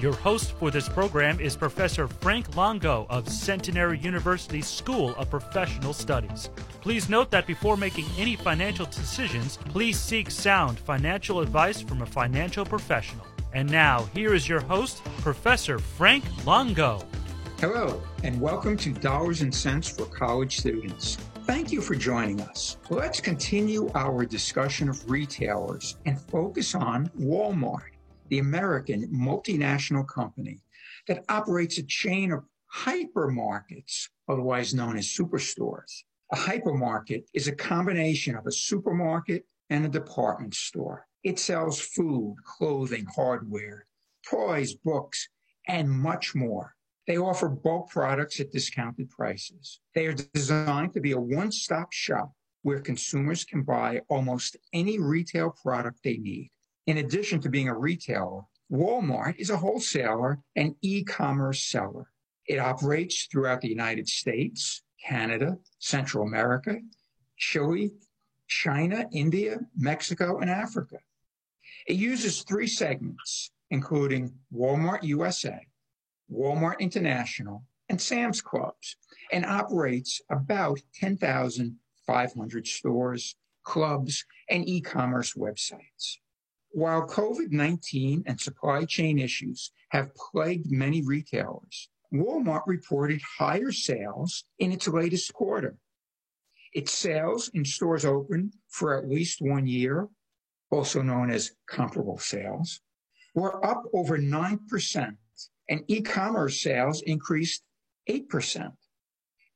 Your host for this program is Professor Frank Longo of Centenary University School of Professional Studies. Please note that before making any financial decisions, please seek sound financial advice from a financial professional. And now, here is your host, Professor Frank Longo. Hello, and welcome to Dollars and Cents for College Students. Thank you for joining us. Let's continue our discussion of retailers and focus on Walmart, the American multinational company that operates a chain of hypermarkets, otherwise known as superstores. A hypermarket is a combination of a supermarket and a department store. It sells food, clothing, hardware, toys, books, and much more. They offer bulk products at discounted prices. They are designed to be a one stop shop where consumers can buy almost any retail product they need. In addition to being a retailer, Walmart is a wholesaler and e commerce seller. It operates throughout the United States, Canada, Central America, Chile, China, India, Mexico, and Africa. It uses three segments, including Walmart USA, Walmart International, and Sam's Clubs, and operates about 10,500 stores, clubs, and e commerce websites. While COVID 19 and supply chain issues have plagued many retailers, Walmart reported higher sales in its latest quarter. Its sales in stores open for at least one year, also known as comparable sales, were up over 9% and e-commerce sales increased 8%.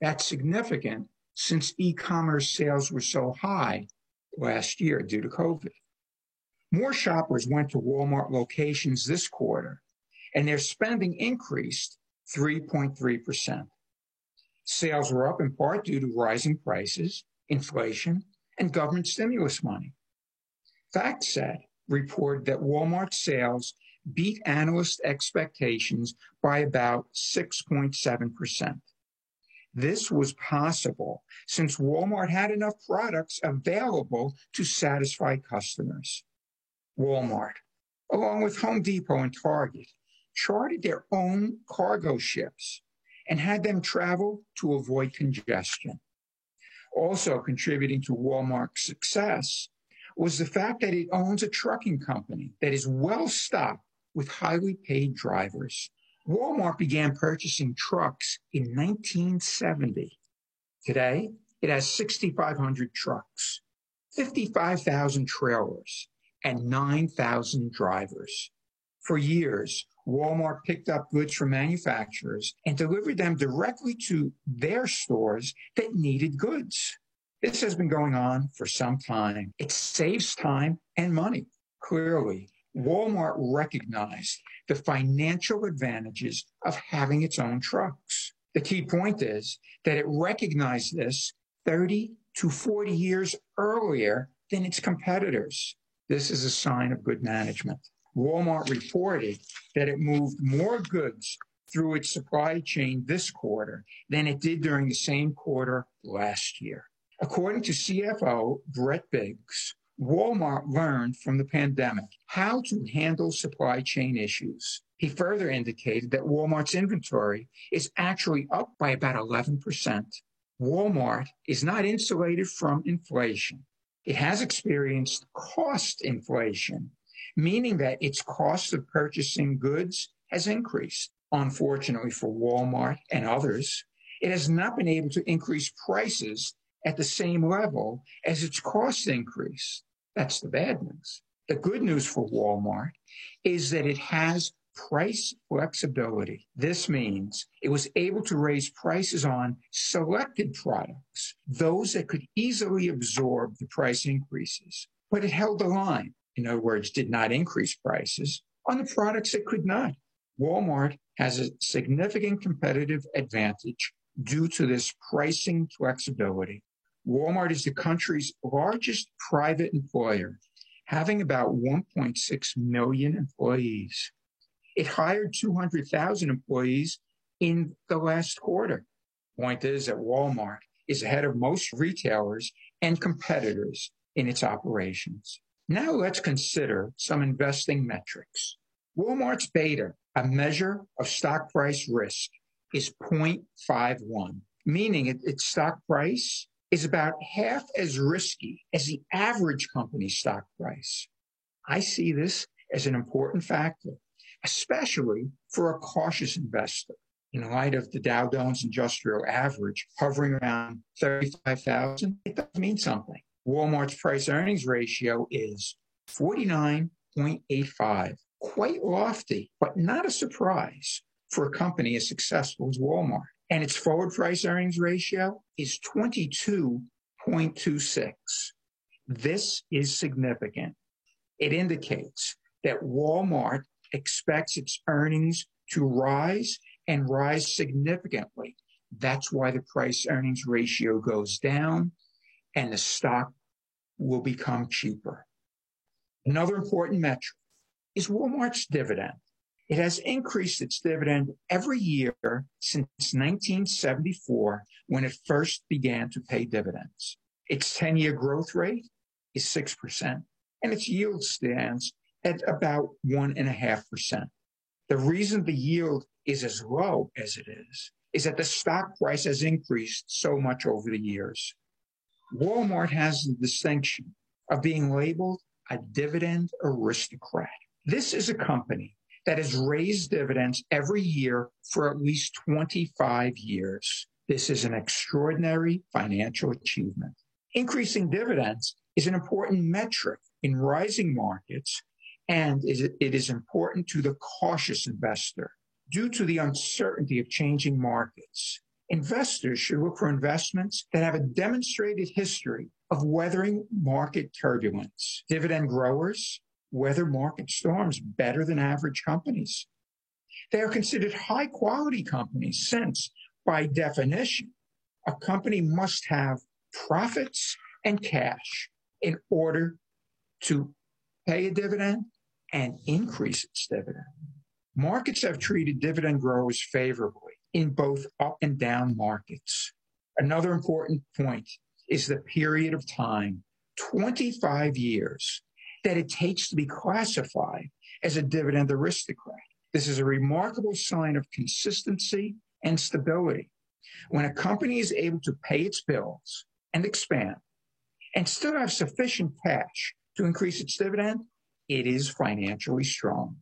That's significant since e-commerce sales were so high last year due to COVID. More shoppers went to Walmart locations this quarter, and their spending increased 3.3%. Sales were up in part due to rising prices, inflation, and government stimulus money. FactSet reported that Walmart sales beat analyst expectations by about 6.7%. This was possible since Walmart had enough products available to satisfy customers. Walmart, along with Home Depot and Target, chartered their own cargo ships and had them travel to avoid congestion. Also contributing to Walmart's success was the fact that it owns a trucking company that is well stocked with highly paid drivers. Walmart began purchasing trucks in 1970. Today, it has 6,500 trucks, 55,000 trailers, and 9,000 drivers. For years, Walmart picked up goods from manufacturers and delivered them directly to their stores that needed goods. This has been going on for some time. It saves time and money. Clearly, Walmart recognized the financial advantages of having its own trucks. The key point is that it recognized this 30 to 40 years earlier than its competitors. This is a sign of good management. Walmart reported that it moved more goods through its supply chain this quarter than it did during the same quarter last year. According to CFO Brett Biggs, Walmart learned from the pandemic how to handle supply chain issues. He further indicated that Walmart's inventory is actually up by about 11%. Walmart is not insulated from inflation. It has experienced cost inflation, meaning that its cost of purchasing goods has increased. Unfortunately for Walmart and others, it has not been able to increase prices at the same level as its cost increase. That's the bad news. The good news for Walmart is that it has price flexibility. This means it was able to raise prices on selected products, those that could easily absorb the price increases, but it held the line. In other words, did not increase prices on the products that could not. Walmart has a significant competitive advantage due to this pricing flexibility. Walmart is the country's largest private employer, having about 1.6 million employees. It hired 200,000 employees in the last quarter. Point is that Walmart is ahead of most retailers and competitors in its operations. Now let's consider some investing metrics. Walmart's beta, a measure of stock price risk, is 0.51, meaning it, its stock price is about half as risky as the average company stock price. I see this as an important factor, especially for a cautious investor. In light of the Dow Jones Industrial Average hovering around 35,000, it does mean something. Walmart's price earnings ratio is 49.85, quite lofty, but not a surprise for a company as successful as Walmart and its forward price earnings ratio is 22.26. This is significant. It indicates that Walmart expects its earnings to rise and rise significantly. That's why the price earnings ratio goes down and the stock will become cheaper. Another important metric is Walmart's dividend. It has increased its dividend every year since 1974 when it first began to pay dividends. Its 10 year growth rate is 6%, and its yield stands at about 1.5%. The reason the yield is as low as it is is that the stock price has increased so much over the years. Walmart has the distinction of being labeled a dividend aristocrat. This is a company that has raised dividends every year for at least 25 years. This is an extraordinary financial achievement. Increasing dividends is an important metric in rising markets, and it is important to the cautious investor. Due to the uncertainty of changing markets, investors should look for investments that have a demonstrated history of weathering market turbulence. Dividend growers weather market storms better than average companies. They are considered high quality companies since, by definition, a company must have profits and cash in order to pay a dividend and increase its dividend. Markets have treated dividend growers favorably in both up and down markets. Another important point is the period of time 25 years that it takes to be classified as a dividend aristocrat. This is a remarkable sign of consistency and stability. When a company is able to pay its bills and expand and still have sufficient cash to increase its dividend, it is financially strong.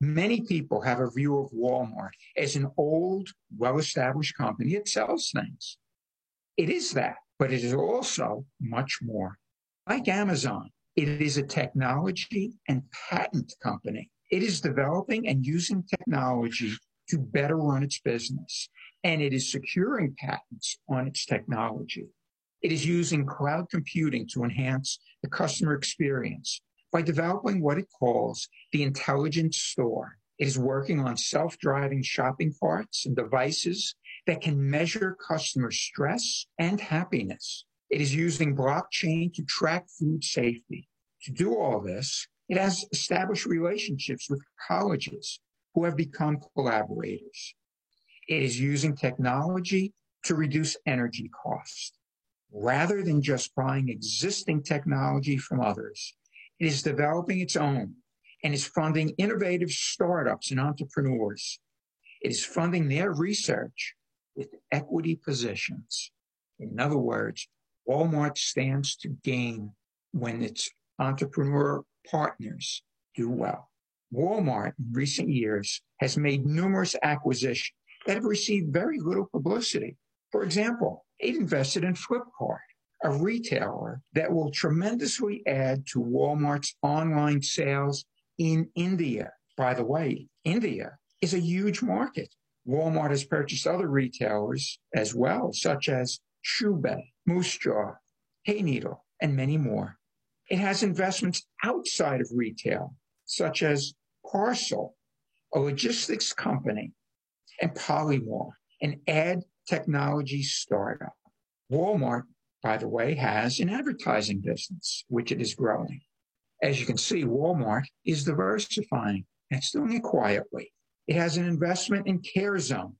Many people have a view of Walmart as an old, well established company that sells things. It is that, but it is also much more. Like Amazon, it is a technology and patent company. It is developing and using technology to better run its business, and it is securing patents on its technology. It is using cloud computing to enhance the customer experience by developing what it calls the intelligent store. It is working on self driving shopping carts and devices that can measure customer stress and happiness. It is using blockchain to track food safety. To do all this, it has established relationships with colleges who have become collaborators. It is using technology to reduce energy costs. Rather than just buying existing technology from others, it is developing its own and is funding innovative startups and entrepreneurs. It is funding their research with equity positions. In other words, Walmart stands to gain when its entrepreneur partners do well. Walmart in recent years has made numerous acquisitions that have received very little publicity. For example, it invested in Flipkart, a retailer that will tremendously add to Walmart's online sales in India. By the way, India is a huge market. Walmart has purchased other retailers as well, such as Shoebuy, Moose Jaw, Hayneedle, and many more. It has investments outside of retail, such as Parcel, a logistics company, and Polymorph, an ad technology startup. Walmart, by the way, has an advertising business, which it is growing. As you can see, Walmart is diversifying. and It's doing it quietly. It has an investment in CareZone,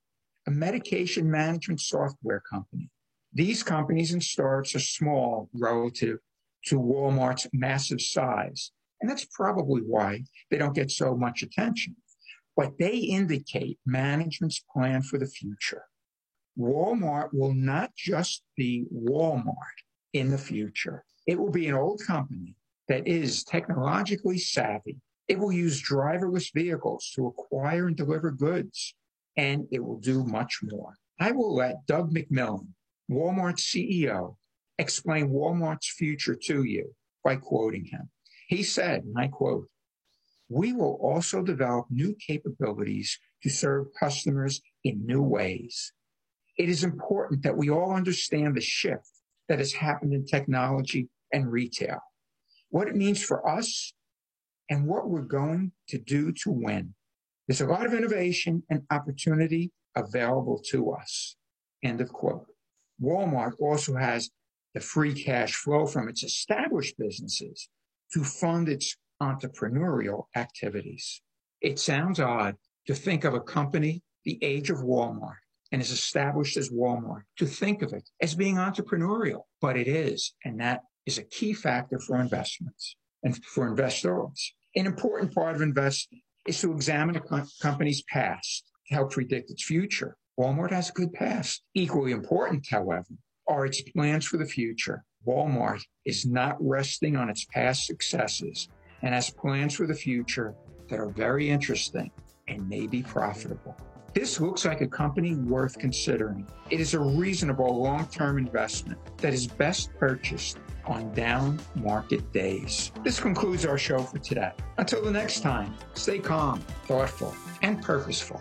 a medication management software company. These companies and startups are small relative to Walmart's massive size. And that's probably why they don't get so much attention. But they indicate management's plan for the future. Walmart will not just be Walmart in the future. It will be an old company that is technologically savvy. It will use driverless vehicles to acquire and deliver goods, and it will do much more. I will let Doug McMillon, Walmart's CEO, explain Walmart's future to you by quoting him. He said, and I quote, we will also develop new capabilities to serve customers in new ways. It is important that we all understand the shift that has happened in technology and retail, what it means for us, and what we're going to do to win. There's a lot of innovation and opportunity available to us. End of quote. Walmart also has the free cash flow from its established businesses to fund its entrepreneurial activities. It sounds odd to think of a company the age of Walmart and is established as Walmart, to think of it as being entrepreneurial, but it is. And that is a key factor for investments and for investors. An important part of investing is to examine a co- company's past to help predict its future. Walmart has a good past. Equally important, however, are its plans for the future. Walmart is not resting on its past successes and has plans for the future that are very interesting and may be profitable. This looks like a company worth considering. It is a reasonable long term investment that is best purchased on down market days. This concludes our show for today. Until the next time, stay calm, thoughtful, and purposeful.